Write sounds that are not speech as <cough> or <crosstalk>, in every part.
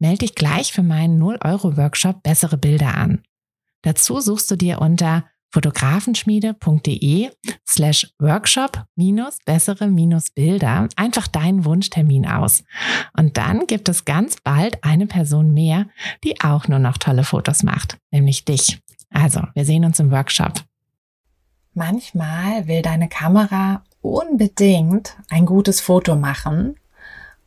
Melde dich gleich für meinen 0-Euro-Workshop Bessere Bilder an. Dazu suchst du dir unter fotografenschmiede.de slash workshop minus bessere minus Bilder einfach deinen Wunschtermin aus. Und dann gibt es ganz bald eine Person mehr, die auch nur noch tolle Fotos macht, nämlich dich. Also, wir sehen uns im Workshop. Manchmal will deine Kamera unbedingt ein gutes Foto machen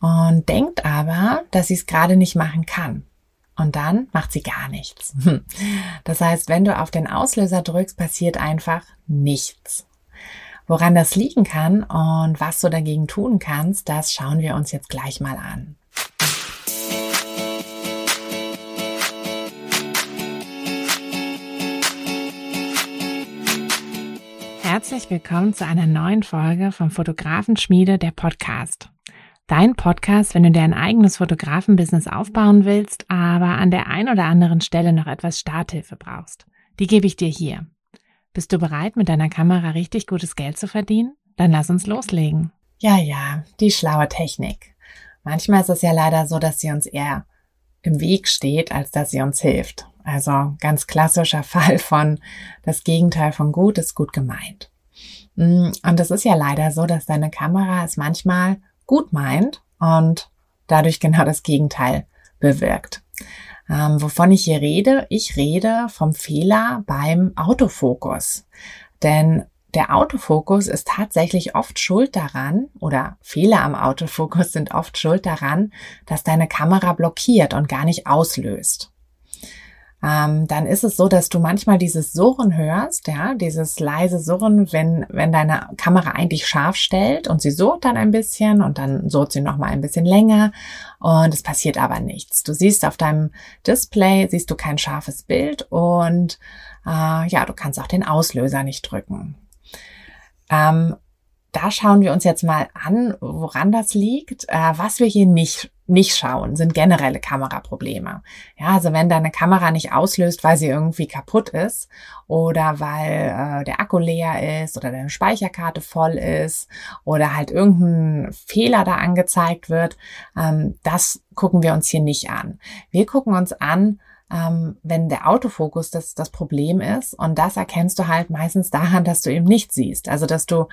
und denkt aber, dass sie es gerade nicht machen kann. Und dann macht sie gar nichts. <laughs> Das heißt, wenn du auf den Auslöser drückst, passiert einfach nichts. Woran das liegen kann und was du dagegen tun kannst, das schauen wir uns jetzt gleich mal an. Herzlich willkommen zu einer neuen Folge vom Fotografenschmiede, der Podcast. Dein Podcast, wenn du dir ein eigenes Fotografenbusiness aufbauen willst, aber an der einen oder anderen Stelle noch etwas Starthilfe brauchst. Die gebe ich dir hier. Bist du bereit, mit deiner Kamera richtig gutes Geld zu verdienen? Dann lass uns loslegen. Ja, ja, die schlaue Technik. Manchmal ist es ja leider so, dass sie uns eher im Weg steht, als dass sie uns hilft. Also ganz klassischer <laughs> Fall von das Gegenteil von gut ist gut gemeint. Mm, und es ist ja leider so, dass deine Kamera es manchmal gut meint und dadurch genau das Gegenteil bewirkt. Ähm, wovon ich hier rede? Ich rede vom Fehler beim Autofokus. Denn der Autofokus ist tatsächlich oft schuld daran, oder Fehler am Autofokus <laughs> sind oft schuld daran, dass deine Kamera blockiert und gar nicht auslöst ähm, dann ist es so, dass du manchmal dieses Surren hörst, ja, dieses leise Surren, wenn, wenn deine Kamera eigentlich scharf stellt und sie surrt dann ein bisschen und dann surrt sie noch mal ein bisschen länger und es passiert aber nichts. Du siehst auf deinem Display, siehst du kein scharfes Bild und äh, ja, du kannst auch den Auslöser nicht drücken. Ähm, da schauen wir uns jetzt mal an, woran das liegt. Äh, was wir hier nicht nicht schauen, sind generelle Kameraprobleme. Ja, also wenn deine Kamera nicht auslöst, weil sie irgendwie kaputt ist oder weil äh, der Akku leer ist oder deine Speicherkarte voll ist oder halt irgendein Fehler da angezeigt wird, ähm, das gucken wir uns hier nicht an. Wir gucken uns an, ähm, wenn der Autofokus das, das Problem ist. Und das erkennst du halt meistens daran, dass du eben nicht siehst. Also dass du,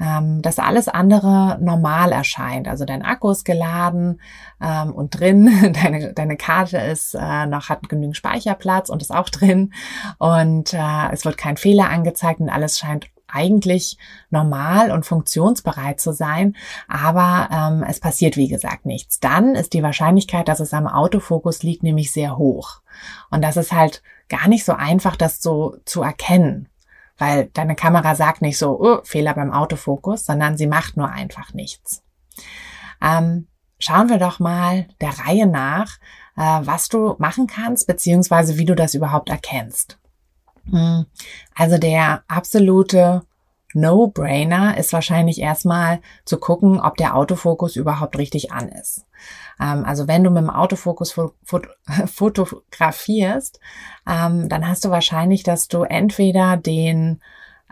ähm, dass alles andere normal erscheint. Also dein Akku ist geladen ähm, und drin, <laughs> deine, deine Karte ist äh, noch, hat genügend Speicherplatz und ist auch drin. Und äh, es wird kein Fehler angezeigt und alles scheint eigentlich normal und funktionsbereit zu sein, aber ähm, es passiert wie gesagt nichts. Dann ist die Wahrscheinlichkeit, dass es am Autofokus liegt, nämlich sehr hoch. Und das ist halt gar nicht so einfach, das so zu erkennen, weil deine Kamera sagt nicht so, oh, Fehler beim Autofokus, sondern sie macht nur einfach nichts. Ähm, schauen wir doch mal der Reihe nach, äh, was du machen kannst, beziehungsweise wie du das überhaupt erkennst. Hm. Also der absolute No-Brainer ist wahrscheinlich erstmal zu gucken, ob der Autofokus überhaupt richtig an ist. Ähm, also wenn du mit dem Autofokus <laughs> fotografierst, ähm, dann hast du wahrscheinlich, dass du entweder den,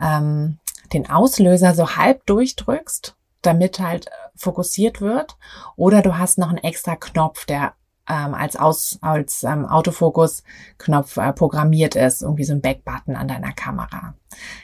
ähm, den Auslöser so halb durchdrückst, damit halt fokussiert wird, oder du hast noch einen extra Knopf, der ähm, als, Aus, als ähm, Autofokus-Knopf äh, programmiert ist, irgendwie so ein Back-Button an deiner Kamera.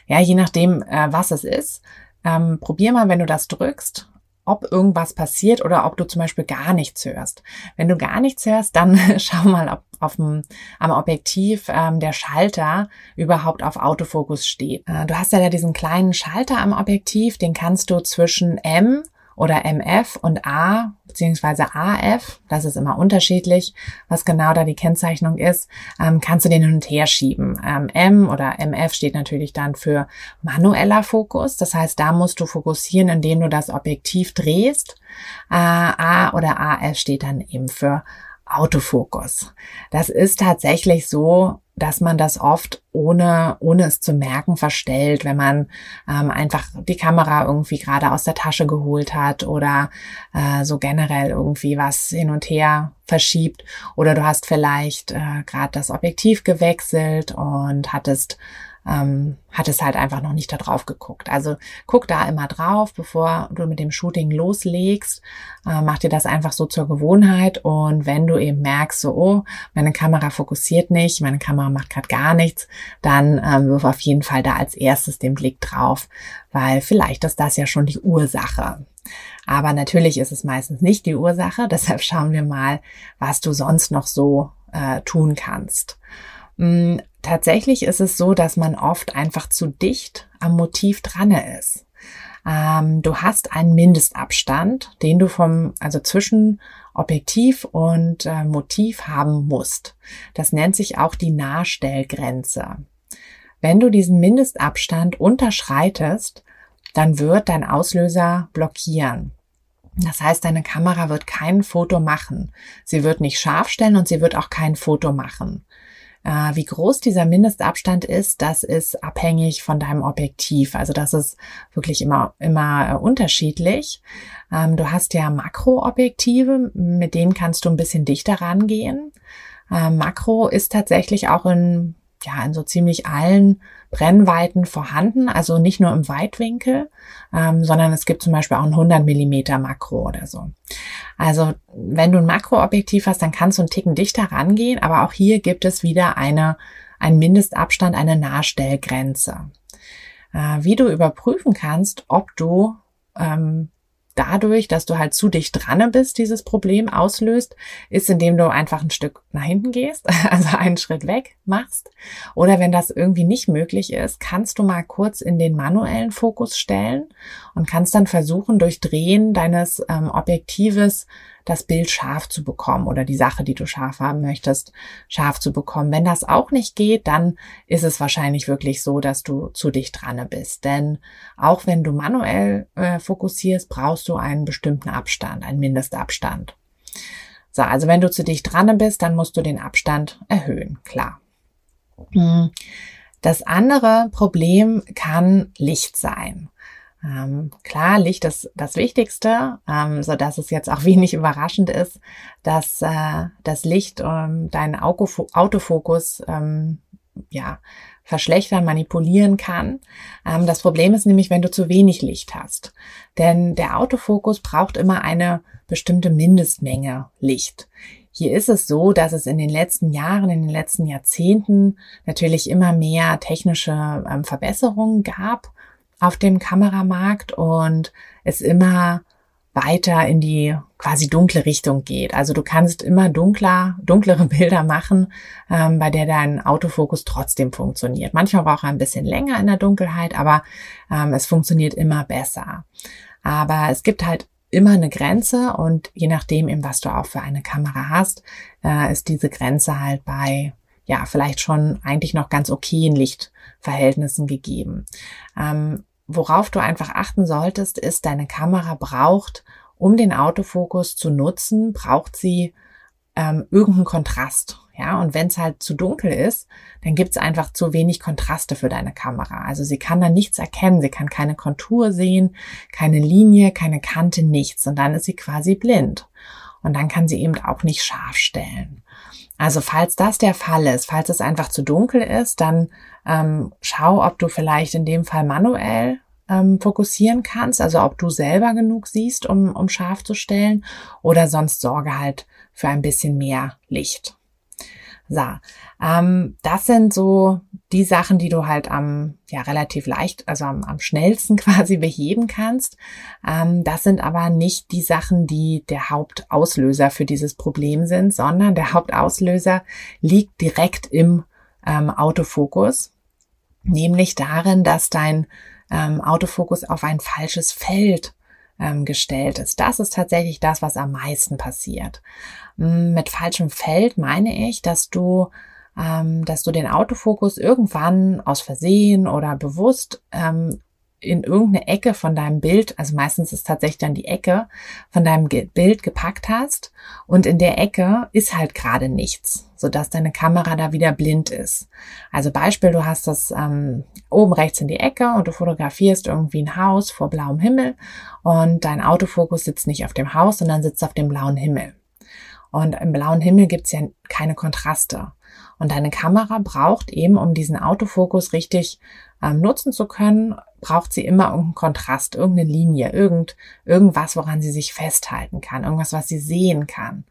Ja, je nachdem, äh, was es ist, ähm, probier mal, wenn du das drückst, ob irgendwas passiert oder ob du zum Beispiel gar nichts hörst. Wenn du gar nichts hörst, dann <laughs> schau mal, ob auf dem, am Objektiv ähm, der Schalter überhaupt auf Autofokus steht. Äh, du hast ja da diesen kleinen Schalter am Objektiv, den kannst du zwischen M oder MF und A beziehungsweise AF, das ist immer unterschiedlich, was genau da die Kennzeichnung ist, ähm, kannst du den hin und her schieben. Ähm, M oder MF steht natürlich dann für manueller Fokus, das heißt, da musst du fokussieren, indem du das Objektiv drehst. Äh, A oder AF steht dann eben für Autofokus. Das ist tatsächlich so, dass man das oft ohne, ohne es zu merken verstellt, wenn man ähm, einfach die Kamera irgendwie gerade aus der Tasche geholt hat oder äh, so generell irgendwie was hin und her verschiebt oder du hast vielleicht äh, gerade das Objektiv gewechselt und hattest ähm, hat es halt einfach noch nicht da drauf geguckt. Also guck da immer drauf, bevor du mit dem Shooting loslegst. Äh, mach dir das einfach so zur Gewohnheit. Und wenn du eben merkst, so, oh, meine Kamera fokussiert nicht, meine Kamera macht gerade gar nichts, dann ähm, wirf auf jeden Fall da als erstes den Blick drauf, weil vielleicht ist das ja schon die Ursache. Aber natürlich ist es meistens nicht die Ursache. <laughs> Deshalb schauen wir mal, was du sonst noch so äh, tun kannst. Mm, tatsächlich ist es so, dass man oft einfach zu dicht am Motiv dran ist. Ähm, du hast einen Mindestabstand, den du vom, also zwischen Objektiv und äh, Motiv haben musst. Das nennt sich auch die Nahstellgrenze. Wenn du diesen Mindestabstand unterschreitest, dann wird dein Auslöser blockieren. Das heißt, deine Kamera wird kein Foto machen. Sie wird nicht scharf stellen und sie wird auch kein Foto machen. Äh, wie groß dieser Mindestabstand ist, das ist abhängig von deinem Objektiv. Also das ist wirklich immer, immer äh, unterschiedlich. Ähm, du hast ja Makroobjektive, mit denen kannst du ein bisschen dichter rangehen. Ähm, Makro ist tatsächlich auch in ja, in so ziemlich allen Brennweiten vorhanden, also nicht nur im Weitwinkel, ähm, sondern es gibt zum Beispiel auch ein 100 Millimeter Makro oder so. Also wenn du ein Makroobjektiv hast, dann kannst du einen Ticken dichter rangehen, aber auch hier gibt es wieder eine, einen Mindestabstand, eine Nahstellgrenze. Äh, wie du überprüfen kannst, ob du ähm, dadurch, dass du halt zu dicht dran bist, dieses Problem auslöst, ist, indem du einfach ein Stück nach hinten gehst, <laughs> also einen Schritt weg machst. Oder wenn das irgendwie nicht möglich ist, kannst du mal kurz in den manuellen Fokus stellen und kannst dann versuchen, durch Drehen deines ähm, Objektives das Bild scharf zu bekommen oder die Sache, die du scharf haben möchtest, scharf zu bekommen. Wenn das auch nicht geht, dann ist es wahrscheinlich wirklich so, dass du zu dicht dran bist. Denn auch wenn du manuell äh, fokussierst, brauchst du einen bestimmten Abstand, einen Mindestabstand. So, also wenn du zu dicht dran bist, dann musst du den Abstand erhöhen, klar. Hm. Das andere Problem kann Licht sein. Ähm, klar, Licht ist das Wichtigste, ähm, so dass es jetzt auch <laughs> wenig überraschend ist, dass äh, das Licht ähm, deinen Autofokus ähm, ja verschlechtern, manipulieren kann. Ähm, das Problem ist nämlich, wenn du zu wenig Licht hast, denn der Autofokus braucht immer eine bestimmte Mindestmenge Licht. Hier ist es so, dass es in den letzten Jahren, in den letzten Jahrzehnten natürlich immer mehr technische ähm, Verbesserungen gab auf dem Kameramarkt und es immer weiter in die quasi dunkle Richtung geht. Also du kannst immer dunkler, dunklere <laughs> Bilder machen, ähm, bei der dein Autofokus trotzdem funktioniert. Manchmal braucht er ein bisschen länger in der Dunkelheit, aber ähm, es funktioniert immer besser. Aber es gibt halt immer eine Grenze und je nachdem, eben was du auch für eine Kamera hast, äh, ist diese Grenze halt bei ja, vielleicht schon eigentlich noch ganz okayen Lichtverhältnissen gegeben. Ähm, worauf du einfach achten solltest, ist, deine Kamera braucht, um den Autofokus zu nutzen, braucht sie ähm, irgendeinen Kontrast. Ja, und wenn es halt zu dunkel ist, dann gibt es einfach zu wenig Kontraste für deine Kamera. Also sie kann dann nichts erkennen, sie kann keine Kontur sehen, keine Linie, keine Kante, nichts. Und dann ist sie quasi blind. Und dann kann sie eben auch nicht scharf stellen. Also falls das der Fall ist, falls es einfach zu dunkel ist, dann ähm, schau, ob du vielleicht in dem Fall manuell ähm, fokussieren kannst, also ob du selber genug siehst, um, um scharf zu stellen, oder sonst sorge halt für ein bisschen mehr Licht. So, ähm, das sind so die Sachen, die du halt am, ja, relativ leicht, also am, am schnellsten <laughs> quasi beheben kannst. Ähm, das sind aber nicht die Sachen, die der Hauptauslöser für dieses Problem sind, sondern der Hauptauslöser liegt direkt im ähm, Autofokus, nämlich darin, dass dein ähm, Autofokus auf ein falsches Feld ähm, gestellt ist. Das ist tatsächlich das, was am meisten passiert. Mm, mit falschem Feld meine ich, dass du ähm, dass du den Autofokus irgendwann aus Versehen oder bewusst ähm, in irgendeine Ecke von deinem Bild, also meistens ist tatsächlich dann die Ecke von deinem Bild gepackt hast und in der Ecke ist halt gerade nichts, sodass deine Kamera da wieder blind ist. Also Beispiel, du hast das ähm, oben rechts in die Ecke und du fotografierst irgendwie ein Haus vor blauem Himmel und dein Autofokus sitzt nicht auf dem Haus, sondern sitzt auf dem blauen Himmel. Und im blauen Himmel gibt's ja keine Kontraste. Und deine Kamera braucht eben, um diesen Autofokus richtig ähm, nutzen zu können, braucht sie immer irgendeinen Kontrast, irgendeine Linie, irgend, irgendwas, woran sie sich festhalten kann, irgendwas, was sie sehen kann.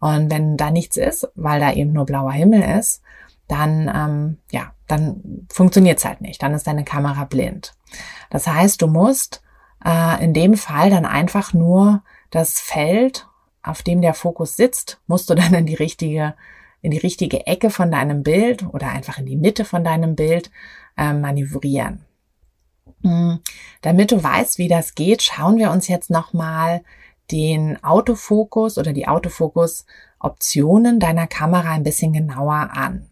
Und wenn da nichts ist, weil da eben nur blauer Himmel ist, dann, ähm, ja, dann funktioniert's halt nicht. Dann ist deine Kamera blind. Das heißt, du musst äh, in dem Fall dann einfach nur das Feld, auf dem der Fokus sitzt, musst du dann in die richtige in die richtige Ecke von deinem Bild oder einfach in die Mitte von deinem Bild äh, manövrieren. Hm, damit du weißt, wie das geht, schauen wir uns jetzt nochmal den Autofokus oder die Autofokus-Optionen deiner Kamera ein bisschen genauer an.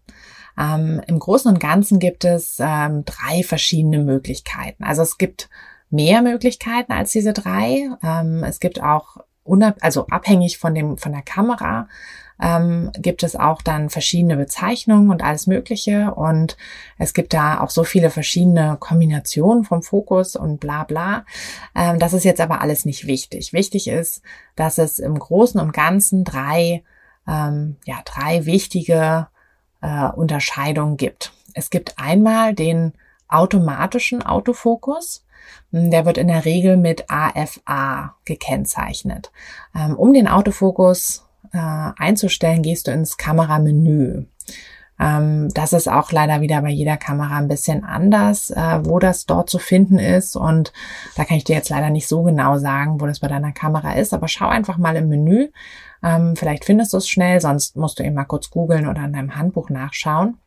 Ähm, Im Großen und Ganzen gibt es ähm, drei verschiedene Möglichkeiten. Also es gibt mehr Möglichkeiten als diese drei. Ähm, es gibt auch also abhängig von dem von der Kamera ähm, gibt es auch dann verschiedene Bezeichnungen und alles Mögliche. Und es gibt da auch so viele verschiedene Kombinationen vom Fokus und bla bla. Ähm, das ist jetzt aber alles nicht wichtig. Wichtig ist, dass es im Großen und Ganzen drei, ähm, ja, drei wichtige äh, Unterscheidungen gibt. Es gibt einmal den automatischen Autofokus. Der wird in der Regel mit AFA gekennzeichnet. Ähm, um den Autofokus äh, einzustellen, gehst du ins Kameramenü. Ähm, das ist auch leider wieder bei jeder Kamera ein bisschen anders, äh, wo das dort zu finden ist. Und da kann ich dir jetzt leider nicht so genau sagen, wo das bei deiner Kamera ist. Aber schau einfach mal im Menü. Ähm, vielleicht findest du es schnell, sonst musst du eben mal kurz googeln oder in deinem Handbuch nachschauen.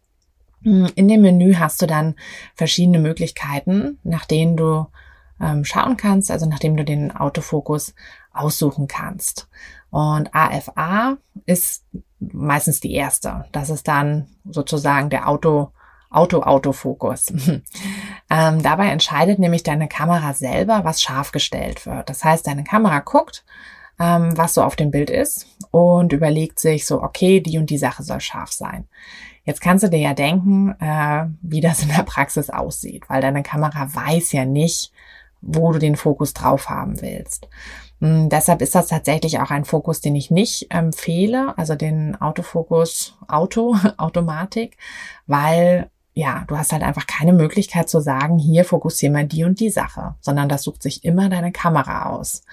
Hm, in dem Menü hast du dann verschiedene Möglichkeiten, nach denen du ähm, schauen kannst, also nachdem du den Autofokus aussuchen kannst. Und AFA ist meistens die erste. Das ist dann sozusagen der Auto, Auto-Autofokus. <laughs> ähm, dabei entscheidet nämlich deine Kamera selber, was scharf gestellt wird. Das heißt, deine Kamera guckt, ähm, was so auf dem Bild ist und überlegt sich so, okay, die und die Sache soll scharf sein. Jetzt kannst du dir ja denken, äh, wie das in der Praxis aussieht, weil deine Kamera weiß ja nicht, wo du den Fokus drauf haben willst. Mm, deshalb ist das tatsächlich auch ein Fokus, den ich nicht empfehle, also den Autofokus Auto, <laughs> Automatik, weil ja, du hast halt einfach keine Möglichkeit zu sagen, hier fokussiere mal die und die Sache, sondern das sucht sich immer deine Kamera aus.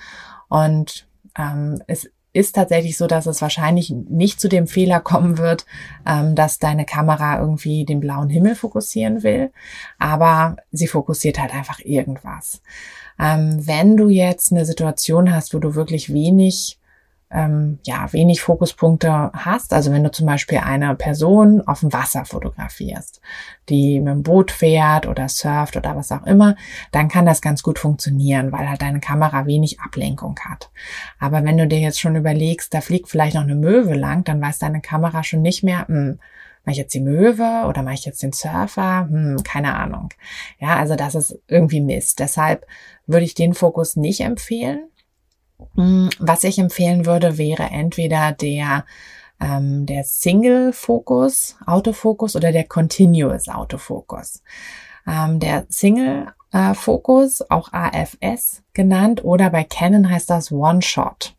Und ähm, es ist tatsächlich so, dass es wahrscheinlich nicht zu dem Fehler kommen wird, ähm, dass deine Kamera irgendwie den blauen Himmel fokussieren will, aber sie fokussiert halt einfach irgendwas. Ähm, wenn du jetzt eine Situation hast, wo du wirklich wenig ähm, ja, wenig Fokuspunkte hast. Also wenn du zum Beispiel eine Person auf dem Wasser fotografierst, die mit dem Boot fährt oder surft oder was auch immer, dann kann das ganz gut funktionieren, weil halt deine Kamera wenig Ablenkung hat. Aber wenn du dir jetzt schon überlegst, da fliegt vielleicht noch eine Möwe lang, dann weiß deine Kamera schon nicht mehr, hm, mache ich jetzt die Möwe oder mache ich jetzt den Surfer? Hm, keine Ahnung. Ja, also das ist irgendwie Mist. Deshalb würde ich den Fokus nicht empfehlen. Hm, was ich empfehlen würde, wäre entweder der ähm, der Single-Fokus, Autofokus oder der Continuous Autofokus. Ähm, der Single-Fokus, auch AFS genannt, oder bei Canon heißt das One-Shot.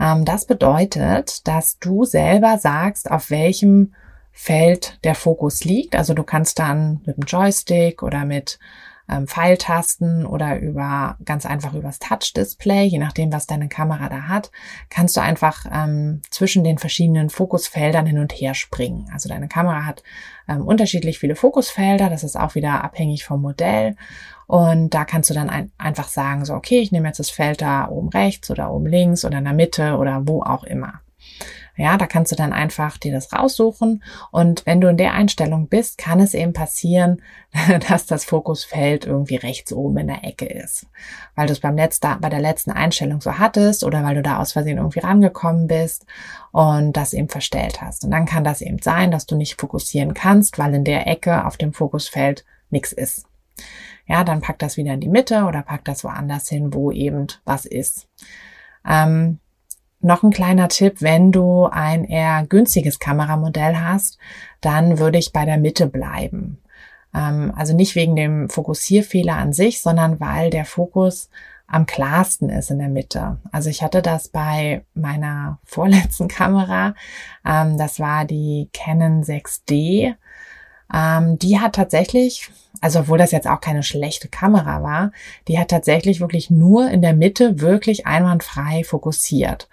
Ähm, das bedeutet, dass du selber sagst, auf welchem Feld der Fokus liegt. Also du kannst dann mit dem Joystick oder mit ähm, Pfeiltasten oder über ganz einfach übers Touch-Display, je nachdem, was deine Kamera da hat, kannst du einfach ähm, zwischen den verschiedenen Fokusfeldern hin und her springen. Also deine Kamera hat ähm, unterschiedlich viele Fokusfelder, das ist auch wieder abhängig vom Modell. Und da kannst du dann ein, einfach sagen, so, okay, ich nehme jetzt das Feld da oben rechts oder oben links oder in der Mitte oder wo auch immer. Ja, da kannst du dann einfach dir das raussuchen. Und wenn du in der Einstellung bist, kann es eben passieren, <laughs> dass das Fokusfeld irgendwie rechts oben in der Ecke ist. Weil du es beim letzten, bei der letzten Einstellung so hattest oder weil du da aus Versehen irgendwie rangekommen bist und das eben verstellt hast. Und dann kann das eben sein, dass du nicht fokussieren kannst, weil in der Ecke auf dem Fokusfeld nichts ist. Ja, dann pack das wieder in die Mitte oder pack das woanders hin, wo eben was ist. Ähm, noch ein kleiner Tipp, wenn du ein eher günstiges Kameramodell hast, dann würde ich bei der Mitte bleiben. Ähm, also nicht wegen dem Fokussierfehler an sich, sondern weil der Fokus am klarsten ist in der Mitte. Also ich hatte das bei meiner <laughs> vorletzten Kamera. Ähm, das war die Canon 6D. Ähm, die hat tatsächlich, also obwohl das jetzt auch keine schlechte Kamera war, die hat tatsächlich wirklich nur in der Mitte wirklich einwandfrei fokussiert.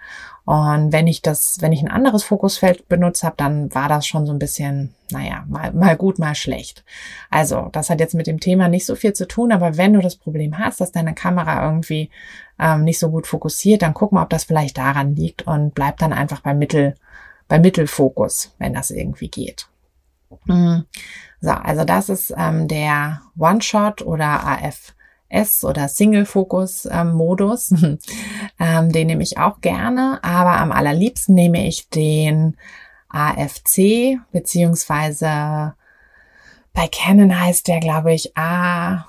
Und wenn ich das, wenn ich ein anderes Fokusfeld benutzt habe, dann war das schon so ein bisschen, naja, mal, mal gut, mal schlecht. Also, das hat jetzt mit dem Thema nicht so viel zu tun, aber wenn du das Problem hast, dass deine Kamera irgendwie ähm, nicht so gut fokussiert, dann guck mal, ob das vielleicht daran liegt und bleib dann einfach beim Mittel, beim Mittelfokus, wenn das irgendwie geht. Mhm. So, also das ist ähm, der One-Shot oder AF S oder Single-Fokus-Modus. Ähm, <laughs> ähm, den nehme ich auch gerne, aber am allerliebsten nehme ich den AFC, beziehungsweise bei Canon heißt der, glaube ich, AI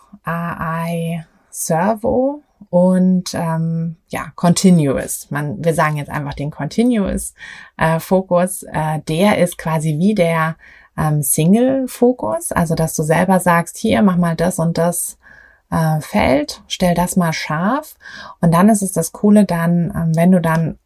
Servo und ähm, ja, Continuous. Man, wir sagen jetzt einfach den Continuous äh, Fokus. Äh, der ist quasi wie der ähm, Single-Fokus, also dass du selber sagst, hier mach mal das und das äh, Feld, stell das mal scharf. Und dann ist es das Coole dann, ähm, wenn du dann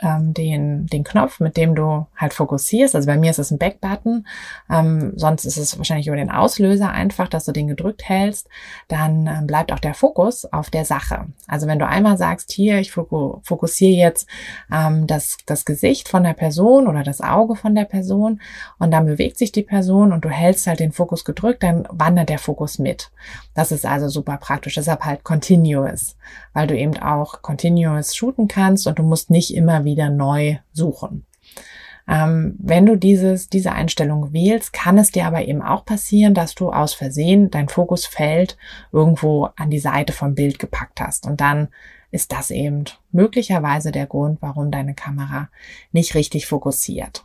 ähm, den, den Knopf, mit dem du halt fokussierst. Also bei mir ist es ein Back-Button, ähm, sonst ist es wahrscheinlich über den Auslöser einfach, dass du den gedrückt hältst. Dann ähm, bleibt auch der Fokus auf der Sache. Also wenn du einmal sagst, hier, ich fokussiere jetzt ähm, das, das Gesicht von der Person oder das Auge von der Person und dann bewegt sich die Person und du hältst halt den Fokus gedrückt, dann wandert der Fokus mit. Das ist also super praktisch. Deshalb halt continuous, weil du eben auch continuous shooten kannst und du musst nicht immer wieder neu suchen. Ähm, wenn du dieses, diese Einstellung wählst, kann es dir aber eben auch passieren, dass du aus Versehen dein Fokusfeld irgendwo an die Seite vom Bild gepackt hast. Und dann ist das eben möglicherweise der Grund, warum deine Kamera nicht richtig fokussiert.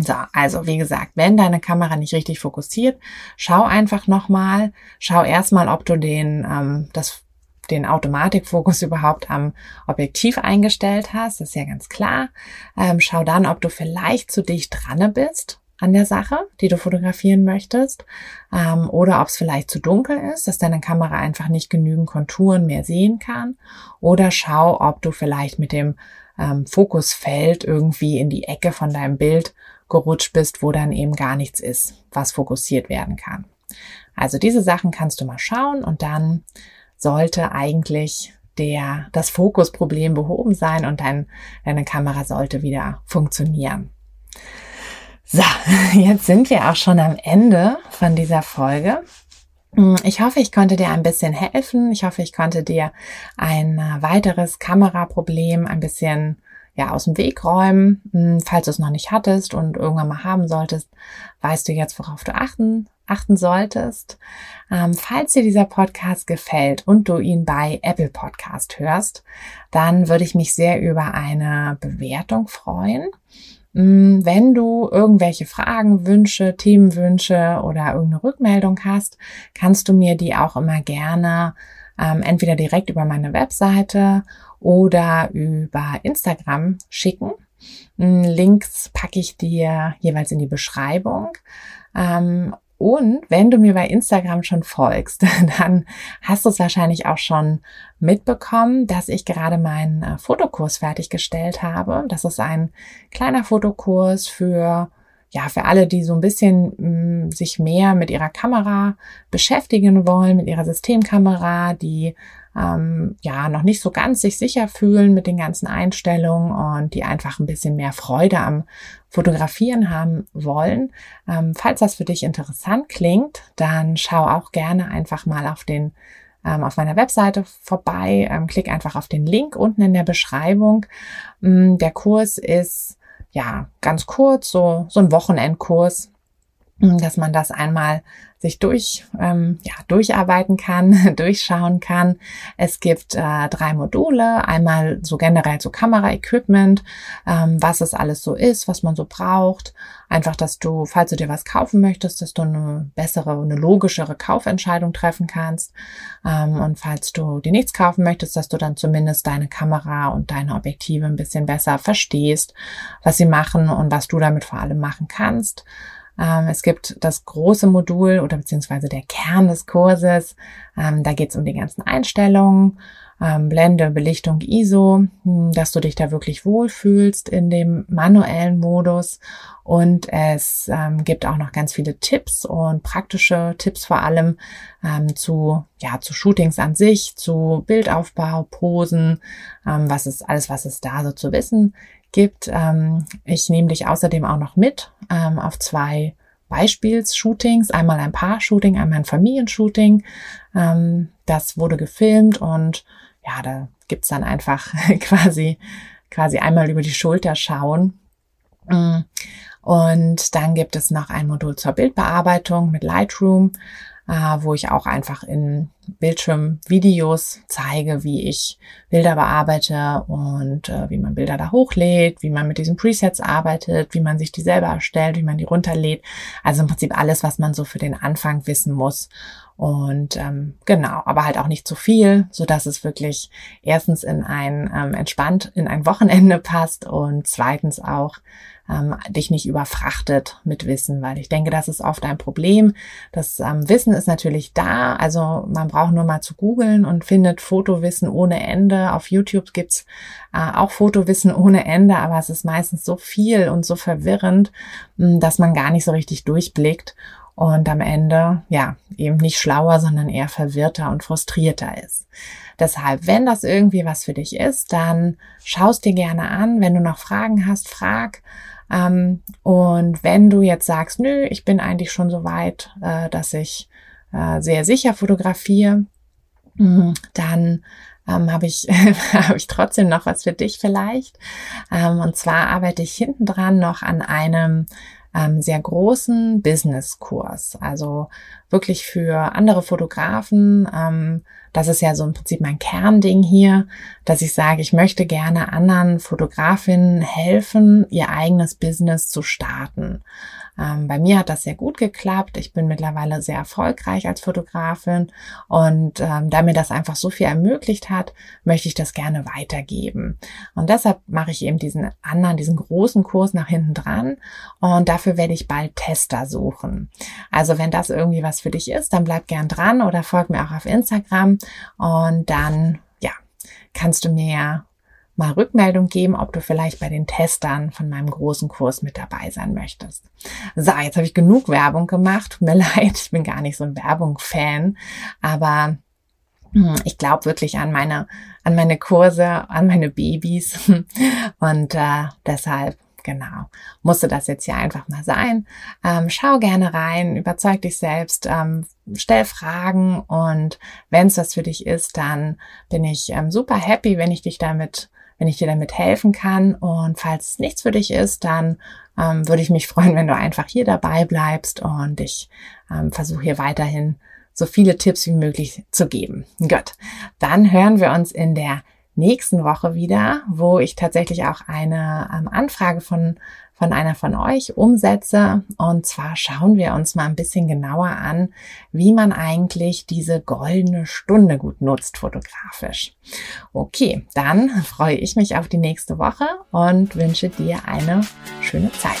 So, also wie gesagt, wenn deine Kamera nicht richtig fokussiert, schau einfach nochmal, schau erstmal, ob du den, ähm, das den Automatikfokus überhaupt am Objektiv eingestellt hast, ist ja ganz klar. Ähm, schau dann, ob du vielleicht zu dicht dran bist an der Sache, die du fotografieren möchtest, ähm, oder ob es vielleicht zu dunkel ist, dass deine Kamera einfach nicht genügend Konturen mehr sehen kann, oder schau, ob du vielleicht mit dem ähm, Fokusfeld irgendwie in die Ecke von deinem Bild gerutscht bist, wo dann eben gar nichts ist, was fokussiert werden kann. Also diese Sachen kannst du mal schauen und dann sollte eigentlich der, das Fokusproblem behoben sein und dein, deine Kamera sollte wieder funktionieren. So, <laughs> jetzt sind wir auch schon am Ende von dieser Folge. Ich hoffe, ich konnte dir ein bisschen helfen. Ich hoffe, ich konnte dir ein weiteres Kameraproblem ein bisschen ja, aus dem Weg räumen. Hm, falls du es noch nicht hattest und irgendwann mal haben solltest, weißt du jetzt, worauf du achten achten solltest. Ähm, falls dir dieser Podcast gefällt und du ihn bei Apple Podcast hörst, dann würde ich mich sehr über eine Bewertung freuen. Mm, wenn du irgendwelche Fragen, Wünsche, Themenwünsche oder irgendeine Rückmeldung hast, kannst du mir die auch immer gerne ähm, entweder direkt über meine Webseite oder über Instagram schicken. Mm, Links packe ich dir jeweils in die Beschreibung. Ähm, und wenn du mir bei Instagram schon folgst, <laughs> dann hast du es wahrscheinlich auch schon mitbekommen, dass ich gerade meinen äh, Fotokurs fertiggestellt habe. Das ist ein kleiner Fotokurs für ja, für alle, die so ein bisschen mh, mm, sich mehr mit ihrer Kamera beschäftigen wollen, mit ihrer Systemkamera, die ähm, ja noch nicht so ganz sich sicher fühlen mit den ganzen Einstellungen und die einfach ein bisschen mehr Freude am Fotografieren haben wollen. Ähm, falls das für dich interessant klingt, dann schau auch gerne einfach mal auf den ähm, auf meiner Webseite vorbei. Ähm, klick einfach auf den Link unten in der Beschreibung. Ähm, der Kurs ist ja ganz kurz, so, so ein Wochenendkurs dass man das einmal sich durch, ähm, ja, durcharbeiten kann, <laughs> durchschauen kann. Es gibt äh, drei Module. Einmal so generell so Kameraequipment, ähm, was es alles so ist, was man so braucht. Einfach, dass du, falls du dir was kaufen möchtest, dass du eine bessere, eine logischere Kaufentscheidung treffen kannst. Ähm, und falls du dir nichts kaufen möchtest, dass du dann zumindest deine Kamera und deine Objektive ein bisschen besser verstehst, was sie machen und was du damit vor allem machen kannst. Ähm, es gibt das große Modul oder beziehungsweise der Kern des Kurses. Ähm, da geht es um die ganzen Einstellungen, ähm, Blende, Belichtung, ISO, hm, dass du dich da wirklich wohlfühlst in dem manuellen Modus. Und es gibt auch noch ganz viele Tipps und praktische Tipps vor allem zu, ja, zu Shootings an sich, zu Bildaufbau, Posen, was ist alles, was es da so zu wissen gibt. Ähm, ich nehme dich außerdem auch noch mit ähm, auf zwei Beispiels-Shootings. Einmal ein Paar-Shooting, einmal ein Familienshooting. Ähm, das wurde gefilmt und ja, da gibt's dann einfach <laughs> quasi, quasi einmal über die Schulter schauen. Mm. Und dann gibt es noch ein Modul zur Bildbearbeitung mit Lightroom wo ich auch einfach in Bildschirmvideos zeige, wie ich Bilder bearbeite und äh, wie man Bilder da hochlädt, wie man mit diesen Presets arbeitet, wie man sich die selber erstellt, wie man die runterlädt. Also im Prinzip alles, was man so für den Anfang wissen muss. Und ähm, genau, aber halt auch nicht zu viel, so dass es wirklich erstens in ein ähm, entspannt in ein Wochenende <laughs> passt und zweitens auch ähm, dich nicht überfrachtet mit Wissen, weil ich denke, das ist oft ein Problem. Das ähm, Wissen ist natürlich da, also man braucht nur mal zu googeln und findet Fotowissen ohne Ende. Auf YouTube gibt's äh, auch Fotowissen ohne Ende, aber es ist meistens so viel und so verwirrend, mh, hm, dass man gar nicht so richtig durchblickt und am Ende, ja, eben nicht schlauer, sondern eher verwirrter und frustrierter ist. Deshalb, wenn das irgendwie was für dich ist, dann schaust dir gerne an. Wenn du noch Fragen hast, frag. Ähm, und wenn du jetzt sagst, nö, ich bin eigentlich schon so weit, äh, dass ich äh, sehr sicher fotografiere, mh, dann ähm, habe ich, <laughs> hab ich trotzdem noch was für dich vielleicht. Ähm, und zwar arbeite ich hinten dran noch an einem ähm, sehr großen Business-Kurs. Also wirklich für andere Fotografen. Ähm, das ist ja so im Prinzip mein Kernding hier, dass ich sage, ich möchte gerne anderen Fotografinnen helfen, ihr eigenes Business zu starten. Ähm, bei mir hat das sehr gut geklappt. Ich bin mittlerweile sehr erfolgreich als Fotografin und ähm, da mir das einfach so viel ermöglicht hat, möchte ich das gerne weitergeben. Und deshalb mache ich eben diesen anderen, diesen großen Kurs nach hinten dran und dafür werde ich bald Tester suchen. Also wenn das irgendwie was für dich ist, dann bleib gern dran oder folg mir auch auf Instagram und dann, ja, kannst du mir mal Rückmeldung geben, ob du vielleicht bei den Testern von meinem großen Kurs mit dabei sein möchtest. So, jetzt habe ich genug Werbung gemacht. Tut mir <laughs> leid, ich bin gar nicht so ein Werbung-Fan, aber hm, ich glaube wirklich an meine, an meine Kurse, an meine Babys <laughs> und äh, deshalb genau, musste das jetzt hier einfach mal sein. Ähm, schau gerne rein, überzeug dich selbst, ähm, stell Fragen und wenn es was für dich ist, dann bin ich ähm, super happy, wenn ich dich damit wenn ich dir damit helfen kann. Und falls nichts für dich ist, dann ähm, würde ich mich <laughs> freuen, wenn du einfach hier dabei bleibst und ich ähm, versuche hier weiterhin so viele Tipps wie möglich zu geben. Gut, dann hören wir uns in der nächsten Woche wieder, wo ich tatsächlich auch eine ähm, Anfrage von von einer von euch umsetze. Und zwar schauen wir uns mal ein bisschen genauer an, wie man eigentlich diese goldene Stunde gut nutzt fotografisch. Okay, dann freue ich mich auf die nächste Woche und wünsche dir eine schöne Zeit.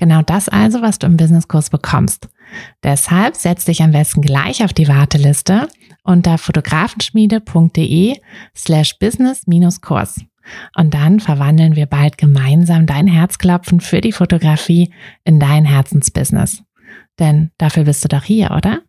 Genau das also, was du im Businesskurs bekommst. Deshalb setz dich am besten gleich auf die Warteliste unter fotografenschmiede.de slash business-kurs. Und dann verwandeln wir bald gemeinsam dein Herzklopfen für die Fotografie in dein Herzensbusiness. Denn dafür bist du doch hier, oder?